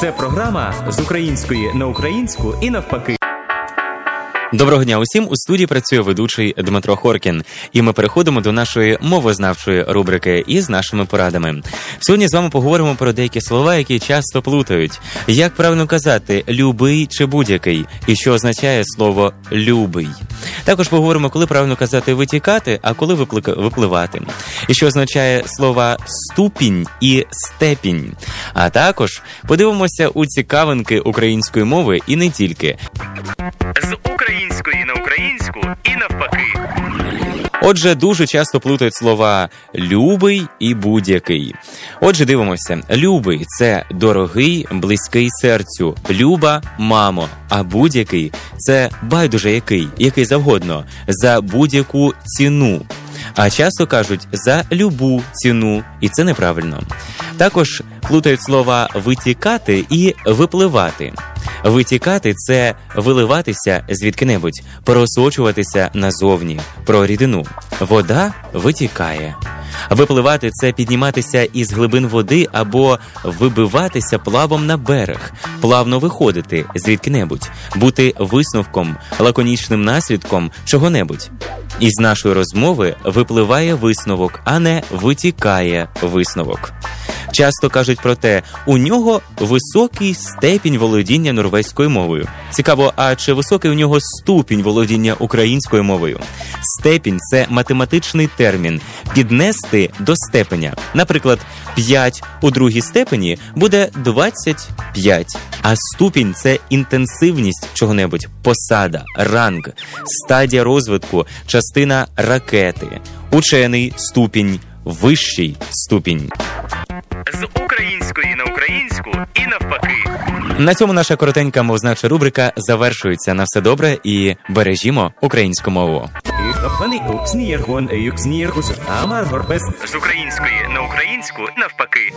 Це програма з української на українську і навпаки. Доброго дня усім у студії працює ведучий Дмитро Хоркін, і ми переходимо до нашої мовознавчої рубрики із нашими порадами. Сьогодні з вами поговоримо про деякі слова, які часто плутають. Як правильно казати любий чи будь-який, і що означає слово любий. Також поговоримо, коли правильно казати витікати, а коли випливати. І що означає слова ступінь і степінь. А також подивимося у цікавинки української мови і не тільки. З української на українську і навпаки. Отже, дуже часто плутають слова любий і будь-який. Отже, дивимося: любий це дорогий, близький серцю, люба, мамо. А будь-який це байдуже який, який завгодно, за будь-яку ціну. А часто кажуть за любу ціну, і це неправильно. Також плутають слова витікати і випливати. Витікати це виливатися звідки-небудь, просочуватися назовні, про рідину. Вода витікає. Випливати це підніматися із глибин води або вибиватися плавом на берег, плавно виходити звідки-небудь, бути висновком, лаконічним наслідком чого-небудь. Із нашої розмови випливає висновок, а не витікає висновок. Часто кажуть про те, у нього високий степінь володіння норвезькою мовою. Цікаво, а чи високий у нього ступінь володіння українською мовою? Степінь це математичний термін піднести до степеня. Наприклад, 5 у другій степені буде 25, а ступінь це інтенсивність чого-небудь, посада, ранг, стадія розвитку, частина ракети, учений ступінь, вищий ступінь. З української на українську і навпаки. На цьому наша коротенька мовзнавча рубрика завершується. На все добре і бережімо українську мову. З української на українську навпаки.